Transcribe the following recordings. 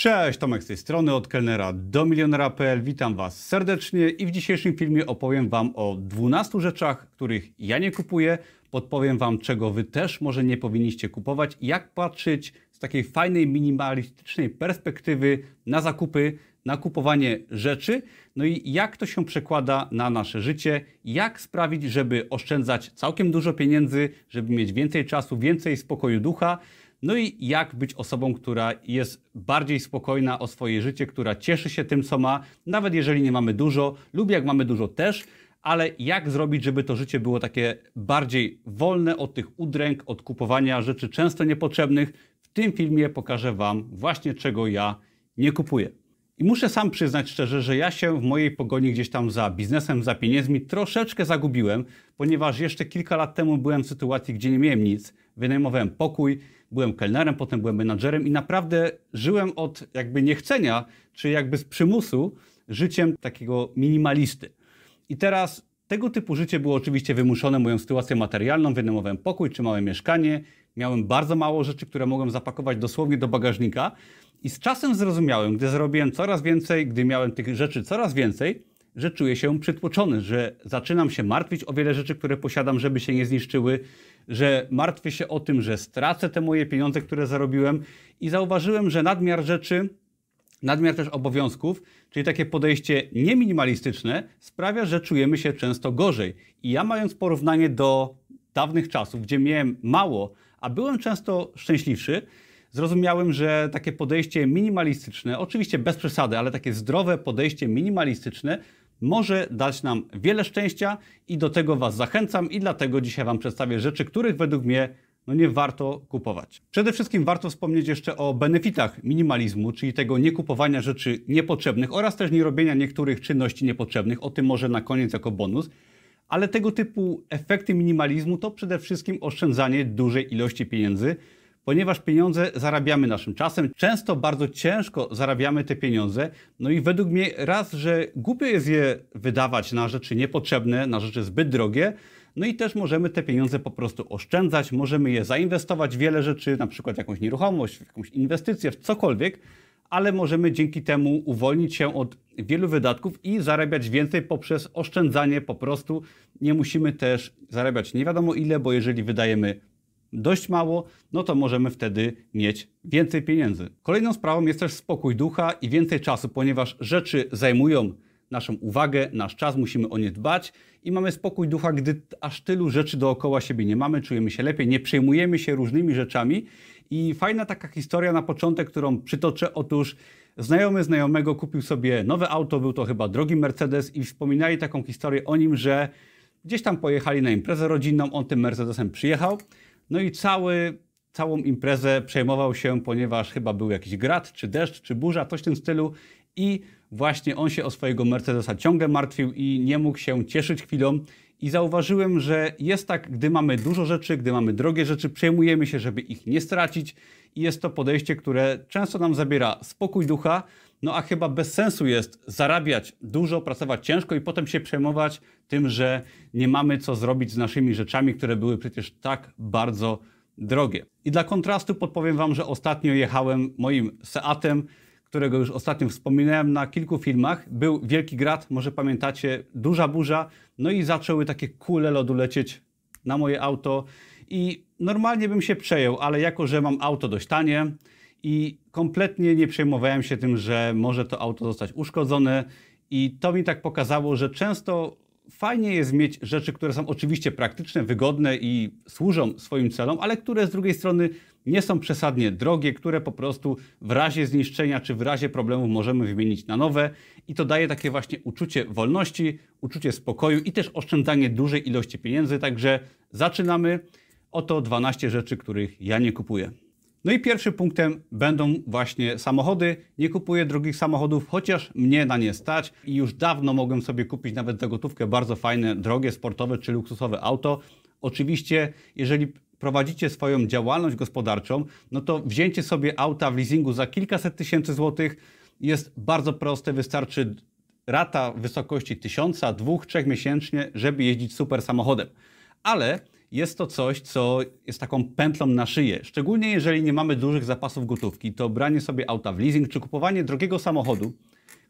Cześć, Tomek z tej strony, od kelnera do milionera.pl. Witam Was serdecznie i w dzisiejszym filmie opowiem Wam o 12 rzeczach, których ja nie kupuję. Podpowiem Wam, czego Wy też może nie powinniście kupować i jak patrzeć z takiej fajnej, minimalistycznej perspektywy na zakupy, na kupowanie rzeczy, no i jak to się przekłada na nasze życie, jak sprawić, żeby oszczędzać całkiem dużo pieniędzy, żeby mieć więcej czasu, więcej spokoju ducha. No i jak być osobą, która jest bardziej spokojna o swoje życie, która cieszy się tym, co ma, nawet jeżeli nie mamy dużo, lub jak mamy dużo też, ale jak zrobić, żeby to życie było takie bardziej wolne od tych udręk, od kupowania rzeczy często niepotrzebnych. W tym filmie pokażę Wam właśnie czego ja nie kupuję. I muszę sam przyznać szczerze, że ja się w mojej pogoni gdzieś tam za biznesem, za pieniędzmi troszeczkę zagubiłem, ponieważ jeszcze kilka lat temu byłem w sytuacji, gdzie nie miałem nic. Wynajmowałem pokój, byłem kelnerem, potem byłem menadżerem i naprawdę żyłem od jakby niechcenia, czy jakby z przymusu, życiem takiego minimalisty. I teraz tego typu życie było oczywiście wymuszone moją sytuacją materialną. Wynajmowałem pokój czy małe mieszkanie. Miałem bardzo mało rzeczy, które mogłem zapakować dosłownie do bagażnika. I z czasem zrozumiałem, gdy zrobiłem coraz więcej, gdy miałem tych rzeczy coraz więcej, że czuję się przytłoczony, że zaczynam się martwić o wiele rzeczy, które posiadam, żeby się nie zniszczyły, że martwię się o tym, że stracę te moje pieniądze, które zarobiłem i zauważyłem, że nadmiar rzeczy, nadmiar też obowiązków, czyli takie podejście nieminimalistyczne sprawia, że czujemy się często gorzej. I ja mając porównanie do dawnych czasów, gdzie miałem mało, a byłem często szczęśliwszy, zrozumiałem, że takie podejście minimalistyczne, oczywiście bez przesady, ale takie zdrowe podejście minimalistyczne może dać nam wiele szczęścia i do tego Was zachęcam i dlatego dzisiaj Wam przedstawię rzeczy, których według mnie no nie warto kupować. Przede wszystkim warto wspomnieć jeszcze o benefitach minimalizmu, czyli tego niekupowania rzeczy niepotrzebnych oraz też nie robienia niektórych czynności niepotrzebnych. O tym może na koniec jako bonus. Ale tego typu efekty minimalizmu to przede wszystkim oszczędzanie dużej ilości pieniędzy, ponieważ pieniądze zarabiamy naszym czasem. Często bardzo ciężko zarabiamy te pieniądze. No i według mnie raz, że głupio jest je wydawać na rzeczy niepotrzebne, na rzeczy zbyt drogie, no i też możemy te pieniądze po prostu oszczędzać, możemy je zainwestować w wiele rzeczy, na przykład jakąś nieruchomość, w jakąś inwestycję, w cokolwiek, ale możemy dzięki temu uwolnić się od wielu wydatków i zarabiać więcej poprzez oszczędzanie po prostu. Nie musimy też zarabiać nie wiadomo ile, bo jeżeli wydajemy dość mało, no to możemy wtedy mieć więcej pieniędzy. Kolejną sprawą jest też spokój ducha i więcej czasu, ponieważ rzeczy zajmują naszą uwagę, nasz czas, musimy o nie dbać i mamy spokój ducha, gdy aż tylu rzeczy dookoła siebie nie mamy, czujemy się lepiej, nie przejmujemy się różnymi rzeczami. I fajna taka historia na początek, którą przytoczę. Otóż znajomy znajomego kupił sobie nowe auto, był to chyba drogi Mercedes i wspominali taką historię o nim, że gdzieś tam pojechali na imprezę rodzinną, on tym Mercedesem przyjechał, no i cały, całą imprezę przejmował się, ponieważ chyba był jakiś grad, czy deszcz, czy burza, coś w tym stylu i właśnie on się o swojego Mercedesa ciągle martwił i nie mógł się cieszyć chwilą. I zauważyłem, że jest tak, gdy mamy dużo rzeczy, gdy mamy drogie rzeczy, przejmujemy się, żeby ich nie stracić. I jest to podejście, które często nam zabiera spokój ducha, no a chyba bez sensu jest zarabiać dużo, pracować ciężko i potem się przejmować tym, że nie mamy co zrobić z naszymi rzeczami, które były przecież tak bardzo drogie. I dla kontrastu podpowiem Wam, że ostatnio jechałem moim Seatem, którego już ostatnio wspominałem na kilku filmach. Był wielki grad, może pamiętacie, duża burza, no i zaczęły takie kule lodu lecieć na moje auto. I normalnie bym się przejął, ale jako, że mam auto dość tanie i kompletnie nie przejmowałem się tym, że może to auto zostać uszkodzone. I to mi tak pokazało, że często fajnie jest mieć rzeczy, które są oczywiście praktyczne, wygodne i służą swoim celom, ale które z drugiej strony nie są przesadnie drogie, które po prostu w razie zniszczenia czy w razie problemów możemy wymienić na nowe i to daje takie właśnie uczucie wolności, uczucie spokoju i też oszczędzanie dużej ilości pieniędzy. Także zaczynamy. Oto 12 rzeczy, których ja nie kupuję. No i pierwszym punktem będą właśnie samochody. Nie kupuję drogich samochodów, chociaż mnie na nie stać i już dawno mogłem sobie kupić nawet za gotówkę bardzo fajne, drogie, sportowe czy luksusowe auto. Oczywiście, jeżeli prowadzicie swoją działalność gospodarczą, no to wzięcie sobie auta w leasingu za kilkaset tysięcy złotych jest bardzo proste. Wystarczy rata w wysokości tysiąca, dwóch, trzech miesięcznie, żeby jeździć super samochodem. Ale jest to coś, co jest taką pętlą na szyję. Szczególnie jeżeli nie mamy dużych zapasów gotówki, to branie sobie auta w leasing czy kupowanie drogiego samochodu,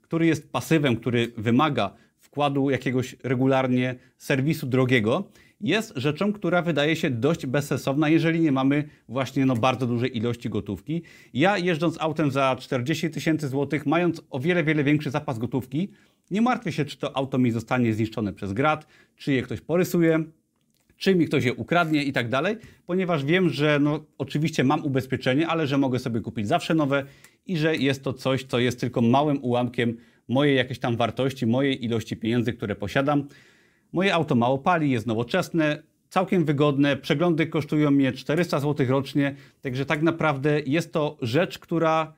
który jest pasywem, który wymaga wkładu jakiegoś regularnie serwisu drogiego, jest rzeczą, która wydaje się dość bezsensowna, jeżeli nie mamy właśnie no, bardzo dużej ilości gotówki. Ja jeżdżąc autem za 40 tysięcy złotych, mając o wiele, wiele większy zapas gotówki, nie martwię się, czy to auto mi zostanie zniszczone przez grat, czy je ktoś porysuje, czy mi ktoś je ukradnie i tak dalej, ponieważ wiem, że no, oczywiście mam ubezpieczenie, ale że mogę sobie kupić zawsze nowe i że jest to coś, co jest tylko małym ułamkiem mojej jakiejś tam wartości, mojej ilości pieniędzy, które posiadam. Moje auto mało pali, jest nowoczesne, całkiem wygodne, przeglądy kosztują mnie 400 zł rocznie, także tak naprawdę jest to rzecz, która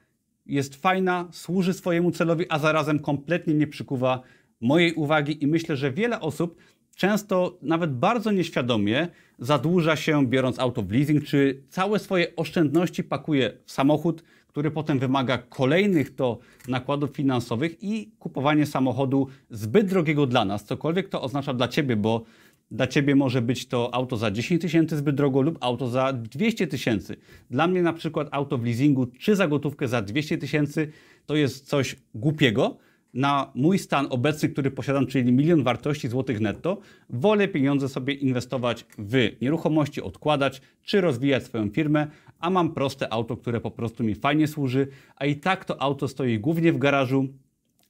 jest fajna, służy swojemu celowi, a zarazem kompletnie nie przykuwa mojej uwagi i myślę, że wiele osób często nawet bardzo nieświadomie zadłuża się biorąc auto w leasing, czy całe swoje oszczędności pakuje w samochód, który potem wymaga kolejnych to nakładów finansowych i kupowanie samochodu zbyt drogiego dla nas, cokolwiek to oznacza dla Ciebie, bo dla Ciebie może być to auto za 10 tysięcy zbyt drogo lub auto za 200 tysięcy. Dla mnie na przykład auto w leasingu czy za gotówkę za 200 tysięcy to jest coś głupiego, na mój stan obecny, który posiadam, czyli milion wartości złotych netto, wolę pieniądze sobie inwestować w nieruchomości, odkładać czy rozwijać swoją firmę, a mam proste auto, które po prostu mi fajnie służy, a i tak to auto stoi głównie w garażu.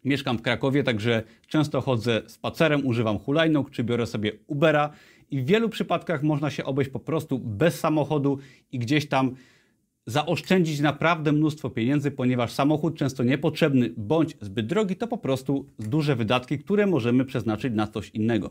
Mieszkam w Krakowie, także często chodzę spacerem, używam hulajnóg czy biorę sobie Ubera i w wielu przypadkach można się obejść po prostu bez samochodu i gdzieś tam zaoszczędzić naprawdę mnóstwo pieniędzy, ponieważ samochód często niepotrzebny bądź zbyt drogi to po prostu duże wydatki, które możemy przeznaczyć na coś innego.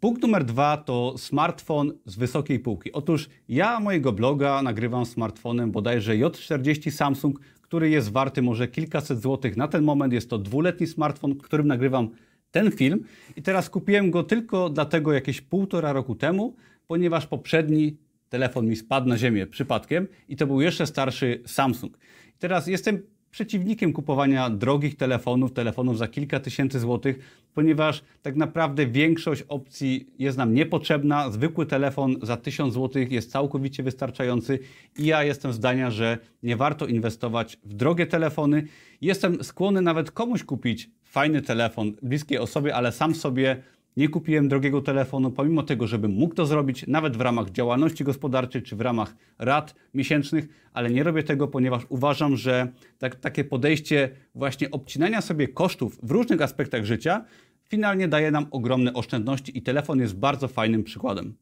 Punkt numer dwa to smartfon z wysokiej półki. Otóż ja mojego bloga nagrywam smartfonem bodajże J40 Samsung, który jest warty może kilkaset złotych. Na ten moment jest to dwuletni smartfon, którym nagrywam ten film i teraz kupiłem go tylko dlatego jakieś półtora roku temu, ponieważ poprzedni telefon mi spadł na ziemię przypadkiem i to był jeszcze starszy Samsung. Teraz jestem przeciwnikiem kupowania drogich telefonów, telefonów za kilka tysięcy złotych, ponieważ tak naprawdę większość opcji jest nam niepotrzebna. Zwykły telefon za 1000 złotych jest całkowicie wystarczający i ja jestem zdania, że nie warto inwestować w drogie telefony. Jestem skłonny nawet komuś kupić fajny telefon bliskiej osobie, ale sam sobie nie kupiłem drogiego telefonu, pomimo tego, żebym mógł to zrobić, nawet w ramach działalności gospodarczej czy w ramach rat miesięcznych, ale nie robię tego, ponieważ uważam, że tak, takie podejście właśnie obcinania sobie kosztów w różnych aspektach życia finalnie daje nam ogromne oszczędności i telefon jest bardzo fajnym przykładem.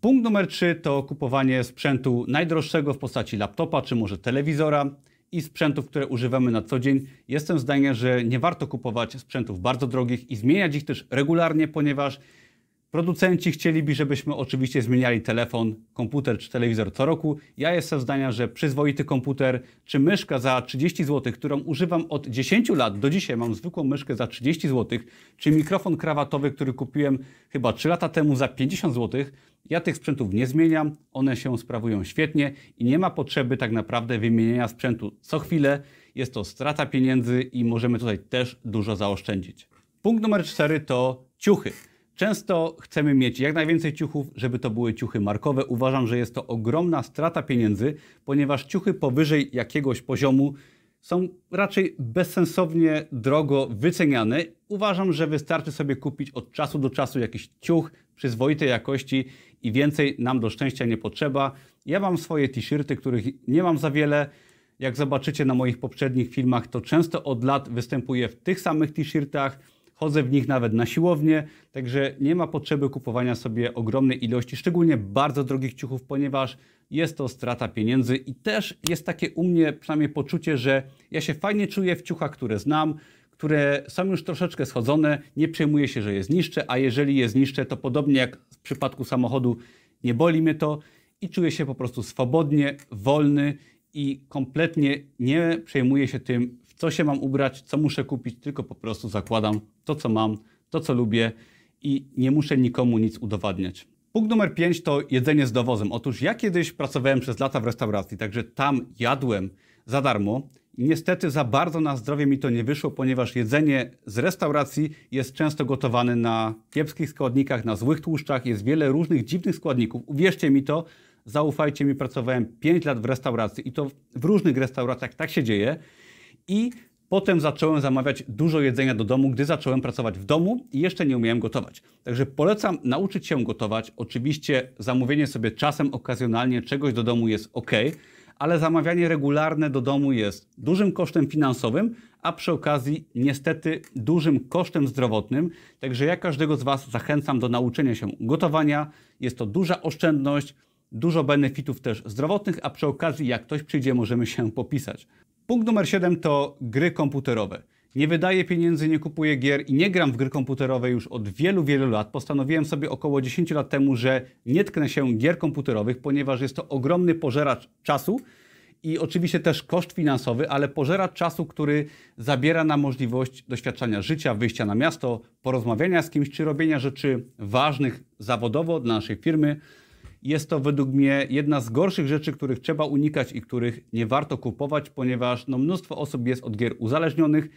Punkt numer 3 to kupowanie sprzętu najdroższego w postaci laptopa czy może telewizora i sprzętów, które używamy na co dzień. Jestem zdania, że nie warto kupować sprzętów bardzo drogich i zmieniać ich też regularnie, ponieważ Producenci chcieliby, żebyśmy oczywiście zmieniali telefon, komputer czy telewizor co roku. Ja jestem zdania, że przyzwoity komputer czy myszka za 30 zł, którą używam od 10 lat, do dzisiaj mam zwykłą myszkę za 30 zł, czy mikrofon krawatowy, który kupiłem chyba 3 lata temu za 50 zł, ja tych sprzętów nie zmieniam, one się sprawują świetnie i nie ma potrzeby tak naprawdę wymieniania sprzętu co chwilę. Jest to strata pieniędzy i możemy tutaj też dużo zaoszczędzić. Punkt numer 4 to ciuchy. Często chcemy mieć jak najwięcej ciuchów, żeby to były ciuchy markowe. Uważam, że jest to ogromna strata pieniędzy, ponieważ ciuchy powyżej jakiegoś poziomu są raczej bezsensownie drogo wyceniane. Uważam, że wystarczy sobie kupić od czasu do czasu jakiś ciuch przyzwoitej jakości i więcej nam do szczęścia nie potrzeba. Ja mam swoje t-shirty, których nie mam za wiele. Jak zobaczycie na moich poprzednich filmach, to często od lat występuję w tych samych t-shirtach chodzę w nich nawet na siłownię, także nie ma potrzeby kupowania sobie ogromnej ilości, szczególnie bardzo drogich ciuchów, ponieważ jest to strata pieniędzy i też jest takie u mnie przynajmniej poczucie, że ja się fajnie czuję w ciuchach, które znam, które są już troszeczkę schodzone, nie przejmuję się, że je zniszczę, a jeżeli je zniszczę, to podobnie jak w przypadku samochodu, nie boli mnie to i czuję się po prostu swobodnie, wolny i kompletnie nie przejmuję się tym, co się mam ubrać, co muszę kupić, tylko po prostu zakładam to, co mam, to, co lubię i nie muszę nikomu nic udowadniać. Punkt numer 5 to jedzenie z dowozem. Otóż ja kiedyś pracowałem przez lata w restauracji, także tam jadłem za darmo. Niestety za bardzo na zdrowie mi to nie wyszło, ponieważ jedzenie z restauracji jest często gotowane na kiepskich składnikach, na złych tłuszczach, jest wiele różnych dziwnych składników. Uwierzcie mi to, zaufajcie mi, pracowałem 5 lat w restauracji i to w różnych restauracjach tak się dzieje. I Potem zacząłem zamawiać dużo jedzenia do domu, gdy zacząłem pracować w domu i jeszcze nie umiałem gotować. Także polecam nauczyć się gotować. Oczywiście zamówienie sobie czasem okazjonalnie czegoś do domu jest ok, ale zamawianie regularne do domu jest dużym kosztem finansowym, a przy okazji niestety dużym kosztem zdrowotnym. Także ja każdego z Was zachęcam do nauczenia się gotowania. Jest to duża oszczędność, dużo benefitów też zdrowotnych, a przy okazji jak ktoś przyjdzie możemy się popisać. Punkt numer 7 to gry komputerowe. Nie wydaję pieniędzy, nie kupuję gier i nie gram w gry komputerowe już od wielu, wielu lat. Postanowiłem sobie około 10 lat temu, że nie tknę się gier komputerowych, ponieważ jest to ogromny pożeracz czasu i oczywiście też koszt finansowy, ale pożeracz czasu, który zabiera nam możliwość doświadczania życia, wyjścia na miasto, porozmawiania z kimś, czy robienia rzeczy ważnych zawodowo dla naszej firmy jest to według mnie jedna z gorszych rzeczy, których trzeba unikać i których nie warto kupować, ponieważ no, mnóstwo osób jest od gier uzależnionych,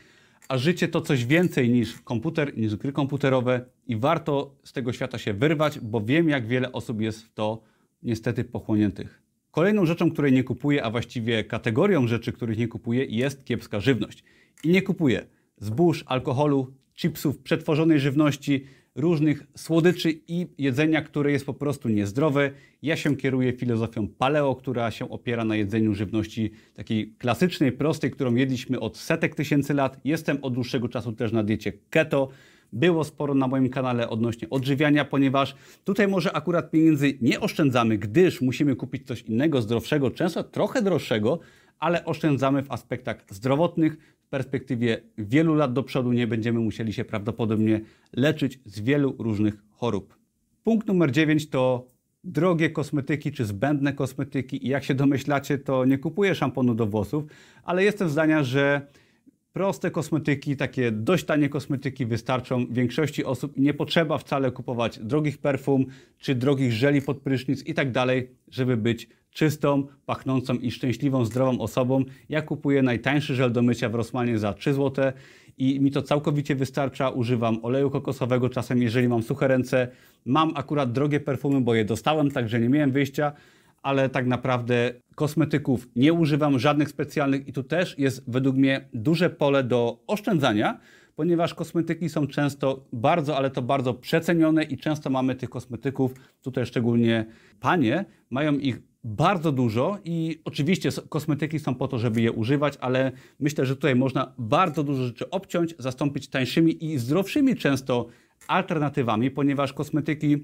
a życie to coś więcej niż komputer, niż gry komputerowe i warto z tego świata się wyrwać, bo wiem, jak wiele osób jest w to niestety pochłoniętych. Kolejną rzeczą, której nie kupuję, a właściwie kategorią rzeczy, których nie kupuję, jest kiepska żywność. I nie kupuję zbóż, alkoholu, chipsów, przetworzonej żywności, różnych słodyczy i jedzenia, które jest po prostu niezdrowe. Ja się kieruję filozofią paleo, która się opiera na jedzeniu żywności takiej klasycznej, prostej, którą jedliśmy od setek tysięcy lat. Jestem od dłuższego czasu też na diecie keto. Było sporo na moim kanale odnośnie odżywiania, ponieważ tutaj może akurat pieniędzy nie oszczędzamy, gdyż musimy kupić coś innego, zdrowszego, często trochę droższego, ale oszczędzamy w aspektach zdrowotnych, w perspektywie wielu lat do przodu nie będziemy musieli się prawdopodobnie leczyć z wielu różnych chorób. Punkt numer 9 to drogie kosmetyki czy zbędne kosmetyki. I jak się domyślacie, to nie kupuję szamponu do włosów, ale jestem zdania, że proste kosmetyki, takie dość tanie kosmetyki wystarczą większości osób. I nie potrzeba wcale kupować drogich perfum czy drogich żeli pod prysznic i tak dalej, żeby być czystą, pachnącą i szczęśliwą, zdrową osobą. Ja kupuję najtańszy żel do mycia w Rossmanie za 3 zł i mi to całkowicie wystarcza. Używam oleju kokosowego czasem, jeżeli mam suche ręce. Mam akurat drogie perfumy, bo je dostałem, także nie miałem wyjścia, ale tak naprawdę kosmetyków nie używam, żadnych specjalnych i tu też jest według mnie duże pole do oszczędzania, ponieważ kosmetyki są często bardzo, ale to bardzo przecenione i często mamy tych kosmetyków, tutaj szczególnie panie, mają ich bardzo dużo i oczywiście kosmetyki są po to, żeby je używać, ale myślę, że tutaj można bardzo dużo rzeczy obciąć, zastąpić tańszymi i zdrowszymi często alternatywami, ponieważ kosmetyki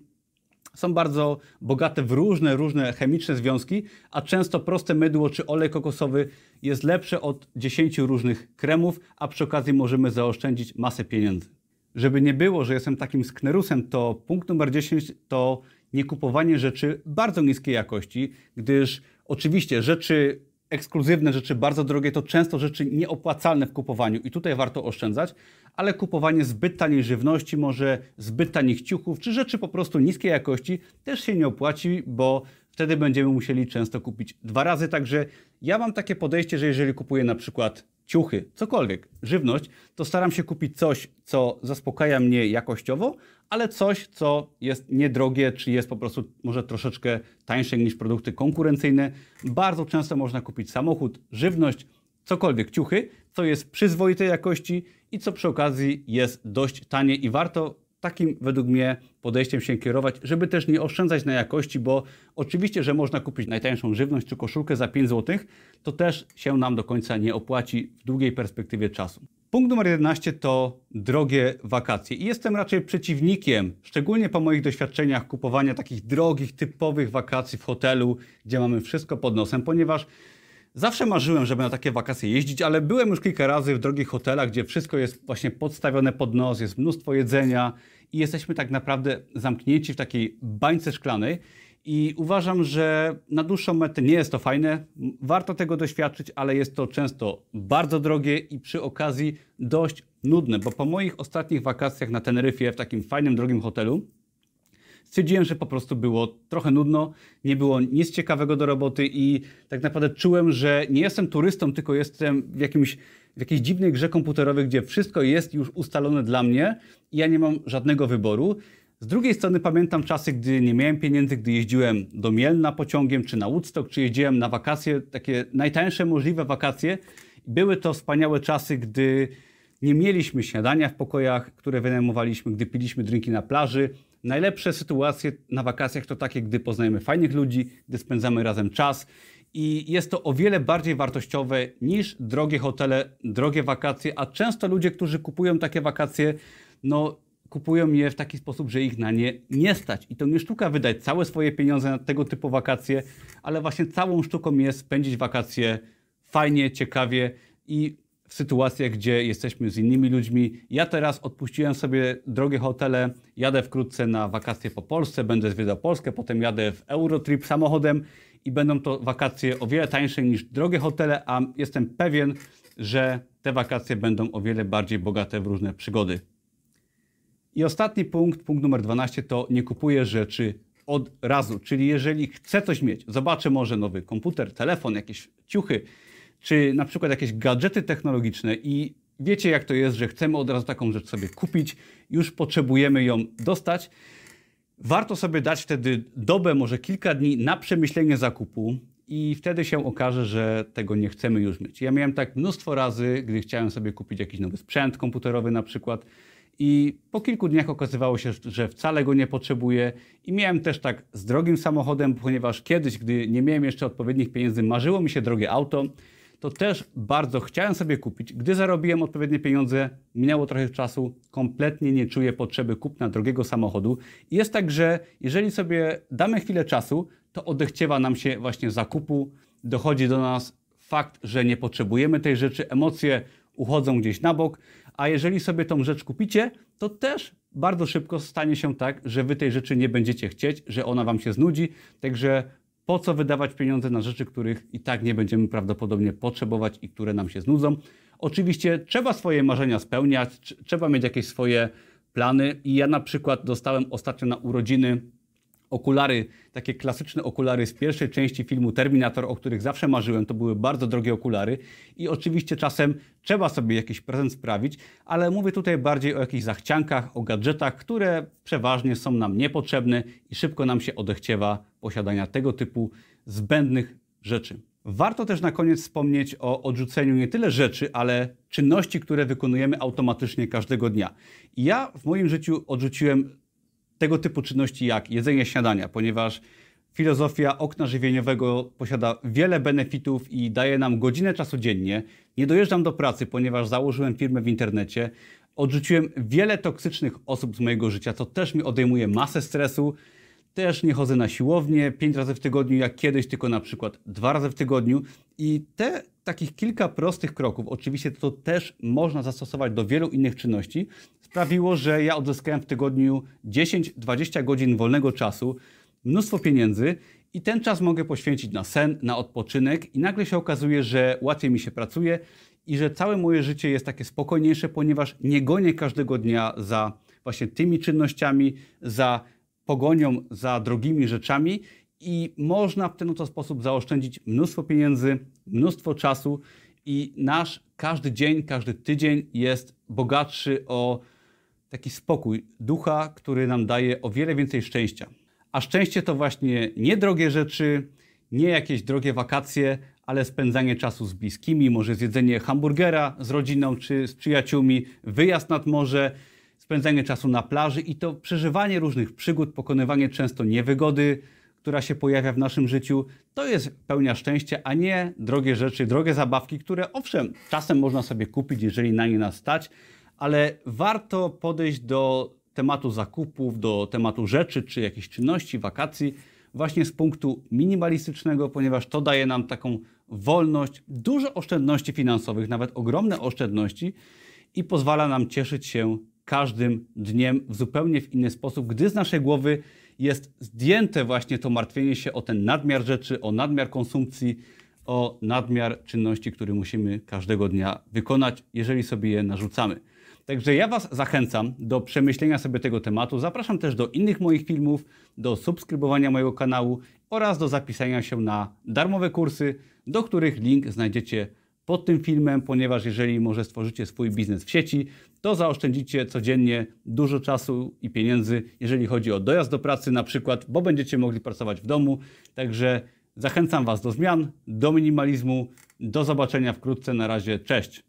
są bardzo bogate w różne, różne chemiczne związki, a często proste mydło czy olej kokosowy jest lepsze od 10 różnych kremów, a przy okazji możemy zaoszczędzić masę pieniędzy. Żeby nie było, że jestem takim sknerusem, to punkt numer 10 to nie kupowanie rzeczy bardzo niskiej jakości, gdyż oczywiście rzeczy ekskluzywne, rzeczy bardzo drogie to często rzeczy nieopłacalne w kupowaniu i tutaj warto oszczędzać, ale kupowanie zbyt taniej żywności, może zbyt tanich ciuchów, czy rzeczy po prostu niskiej jakości też się nie opłaci, bo wtedy będziemy musieli często kupić dwa razy. Także ja mam takie podejście, że jeżeli kupuję na przykład ciuchy, cokolwiek, żywność, to staram się kupić coś, co zaspokaja mnie jakościowo, ale coś, co jest niedrogie, czy jest po prostu może troszeczkę tańsze niż produkty konkurencyjne. Bardzo często można kupić samochód, żywność, cokolwiek, ciuchy, co jest przyzwoitej jakości i co przy okazji jest dość tanie i warto takim według mnie podejściem się kierować, żeby też nie oszczędzać na jakości, bo oczywiście, że można kupić najtańszą żywność czy koszulkę za 5 zł, to też się nam do końca nie opłaci w długiej perspektywie czasu. Punkt numer 11 to drogie wakacje. I jestem raczej przeciwnikiem, szczególnie po moich doświadczeniach, kupowania takich drogich, typowych wakacji w hotelu, gdzie mamy wszystko pod nosem, ponieważ Zawsze marzyłem, żeby na takie wakacje jeździć, ale byłem już kilka razy w drogich hotelach, gdzie wszystko jest właśnie podstawione pod nos, jest mnóstwo jedzenia i jesteśmy tak naprawdę zamknięci w takiej bańce szklanej. I uważam, że na dłuższą metę nie jest to fajne. Warto tego doświadczyć, ale jest to często bardzo drogie i przy okazji dość nudne, bo po moich ostatnich wakacjach na Teneryfie w takim fajnym, drogim hotelu stwierdziłem, że po prostu było trochę nudno, nie było nic ciekawego do roboty i tak naprawdę czułem, że nie jestem turystą, tylko jestem w jakimś w jakiejś dziwnej grze komputerowej, gdzie wszystko jest już ustalone dla mnie i ja nie mam żadnego wyboru. Z drugiej strony pamiętam czasy, gdy nie miałem pieniędzy, gdy jeździłem do Mielna pociągiem, czy na Woodstock, czy jeździłem na wakacje, takie najtańsze możliwe wakacje. Były to wspaniałe czasy, gdy nie mieliśmy śniadania w pokojach, które wynajmowaliśmy, gdy piliśmy drinki na plaży. Najlepsze sytuacje na wakacjach to takie, gdy poznajemy fajnych ludzi, gdy spędzamy razem czas. I jest to o wiele bardziej wartościowe niż drogie hotele, drogie wakacje, a często ludzie, którzy kupują takie wakacje, no kupują je w taki sposób, że ich na nie nie stać. I to nie sztuka wydać całe swoje pieniądze na tego typu wakacje, ale właśnie całą sztuką jest spędzić wakacje fajnie, ciekawie i w sytuacjach, gdzie jesteśmy z innymi ludźmi. Ja teraz odpuściłem sobie drogie hotele, jadę wkrótce na wakacje po Polsce, będę zwiedzał Polskę, potem jadę w Eurotrip samochodem i będą to wakacje o wiele tańsze niż drogie hotele, a jestem pewien, że te wakacje będą o wiele bardziej bogate w różne przygody. I ostatni punkt, punkt numer 12, to nie kupuję rzeczy od razu. Czyli jeżeli chcę coś mieć, zobaczę może nowy komputer, telefon, jakieś ciuchy, czy na przykład jakieś gadżety technologiczne i wiecie jak to jest, że chcemy od razu taką rzecz sobie kupić, już potrzebujemy ją dostać. Warto sobie dać wtedy dobę, może kilka dni na przemyślenie zakupu i wtedy się okaże, że tego nie chcemy już mieć. Ja miałem tak mnóstwo razy, gdy chciałem sobie kupić jakiś nowy sprzęt komputerowy na przykład i po kilku dniach okazywało się, że wcale go nie potrzebuję. I miałem też tak z drogim samochodem, ponieważ kiedyś, gdy nie miałem jeszcze odpowiednich pieniędzy, marzyło mi się drogie auto, to też bardzo chciałem sobie kupić. Gdy zarobiłem odpowiednie pieniądze, minęło trochę czasu, kompletnie nie czuję potrzeby kupna drogiego samochodu. I jest tak, że jeżeli sobie damy chwilę czasu, to odechciewa nam się właśnie zakupu, dochodzi do nas fakt, że nie potrzebujemy tej rzeczy, emocje uchodzą gdzieś na bok, a jeżeli sobie tą rzecz kupicie, to też bardzo szybko stanie się tak, że wy tej rzeczy nie będziecie chcieć, że ona wam się znudzi. Także po co wydawać pieniądze na rzeczy, których i tak nie będziemy prawdopodobnie potrzebować i które nam się znudzą? Oczywiście trzeba swoje marzenia spełniać, trzeba mieć jakieś swoje plany. I ja na przykład dostałem ostatnio na urodziny okulary, takie klasyczne okulary z pierwszej części filmu Terminator, o których zawsze marzyłem. To były bardzo drogie okulary i oczywiście czasem trzeba sobie jakiś prezent sprawić, ale mówię tutaj bardziej o jakichś zachciankach, o gadżetach, które przeważnie są nam niepotrzebne i szybko nam się odechciewa posiadania tego typu zbędnych rzeczy. Warto też na koniec wspomnieć o odrzuceniu nie tyle rzeczy, ale czynności, które wykonujemy automatycznie każdego dnia. Ja w moim życiu odrzuciłem tego typu czynności jak jedzenie śniadania, ponieważ filozofia okna żywieniowego posiada wiele benefitów i daje nam godzinę czasu dziennie. Nie dojeżdżam do pracy, ponieważ założyłem firmę w internecie. Odrzuciłem wiele toksycznych osób z mojego życia, co też mi odejmuje masę stresu. Też nie chodzę na siłownię pięć razy w tygodniu, jak kiedyś, tylko na przykład dwa razy w tygodniu. I te takich kilka prostych kroków, oczywiście to też można zastosować do wielu innych czynności, sprawiło, że ja odzyskałem w tygodniu 10-20 godzin wolnego czasu, mnóstwo pieniędzy i ten czas mogę poświęcić na sen, na odpoczynek i nagle się okazuje, że łatwiej mi się pracuje i że całe moje życie jest takie spokojniejsze, ponieważ nie gonię każdego dnia za właśnie tymi czynnościami, za pogonią za drogimi rzeczami i można w ten oto sposób zaoszczędzić mnóstwo pieniędzy, mnóstwo czasu i nasz każdy dzień, każdy tydzień jest bogatszy o taki spokój ducha, który nam daje o wiele więcej szczęścia. A szczęście to właśnie nie drogie rzeczy, nie jakieś drogie wakacje, ale spędzanie czasu z bliskimi, może zjedzenie hamburgera z rodziną czy z przyjaciółmi, wyjazd nad morze, spędzanie czasu na plaży i to przeżywanie różnych przygód, pokonywanie często niewygody, która się pojawia w naszym życiu, to jest pełnia szczęścia, a nie drogie rzeczy, drogie zabawki, które owszem, czasem można sobie kupić, jeżeli na nie nas stać, ale warto podejść do tematu zakupów, do tematu rzeczy czy jakichś czynności, wakacji właśnie z punktu minimalistycznego, ponieważ to daje nam taką wolność, dużo oszczędności finansowych, nawet ogromne oszczędności i pozwala nam cieszyć się każdym dniem w zupełnie w inny sposób, gdy z naszej głowy jest zdjęte właśnie to martwienie się o ten nadmiar rzeczy, o nadmiar konsumpcji, o nadmiar czynności, które musimy każdego dnia wykonać, jeżeli sobie je narzucamy. Także ja Was zachęcam do przemyślenia sobie tego tematu. Zapraszam też do innych moich filmów, do subskrybowania mojego kanału oraz do zapisania się na darmowe kursy, do których link znajdziecie pod tym filmem, ponieważ jeżeli może stworzycie swój biznes w sieci, to zaoszczędzicie codziennie dużo czasu i pieniędzy, jeżeli chodzi o dojazd do pracy na przykład, bo będziecie mogli pracować w domu. Także zachęcam Was do zmian, do minimalizmu. Do zobaczenia wkrótce. Na razie, cześć.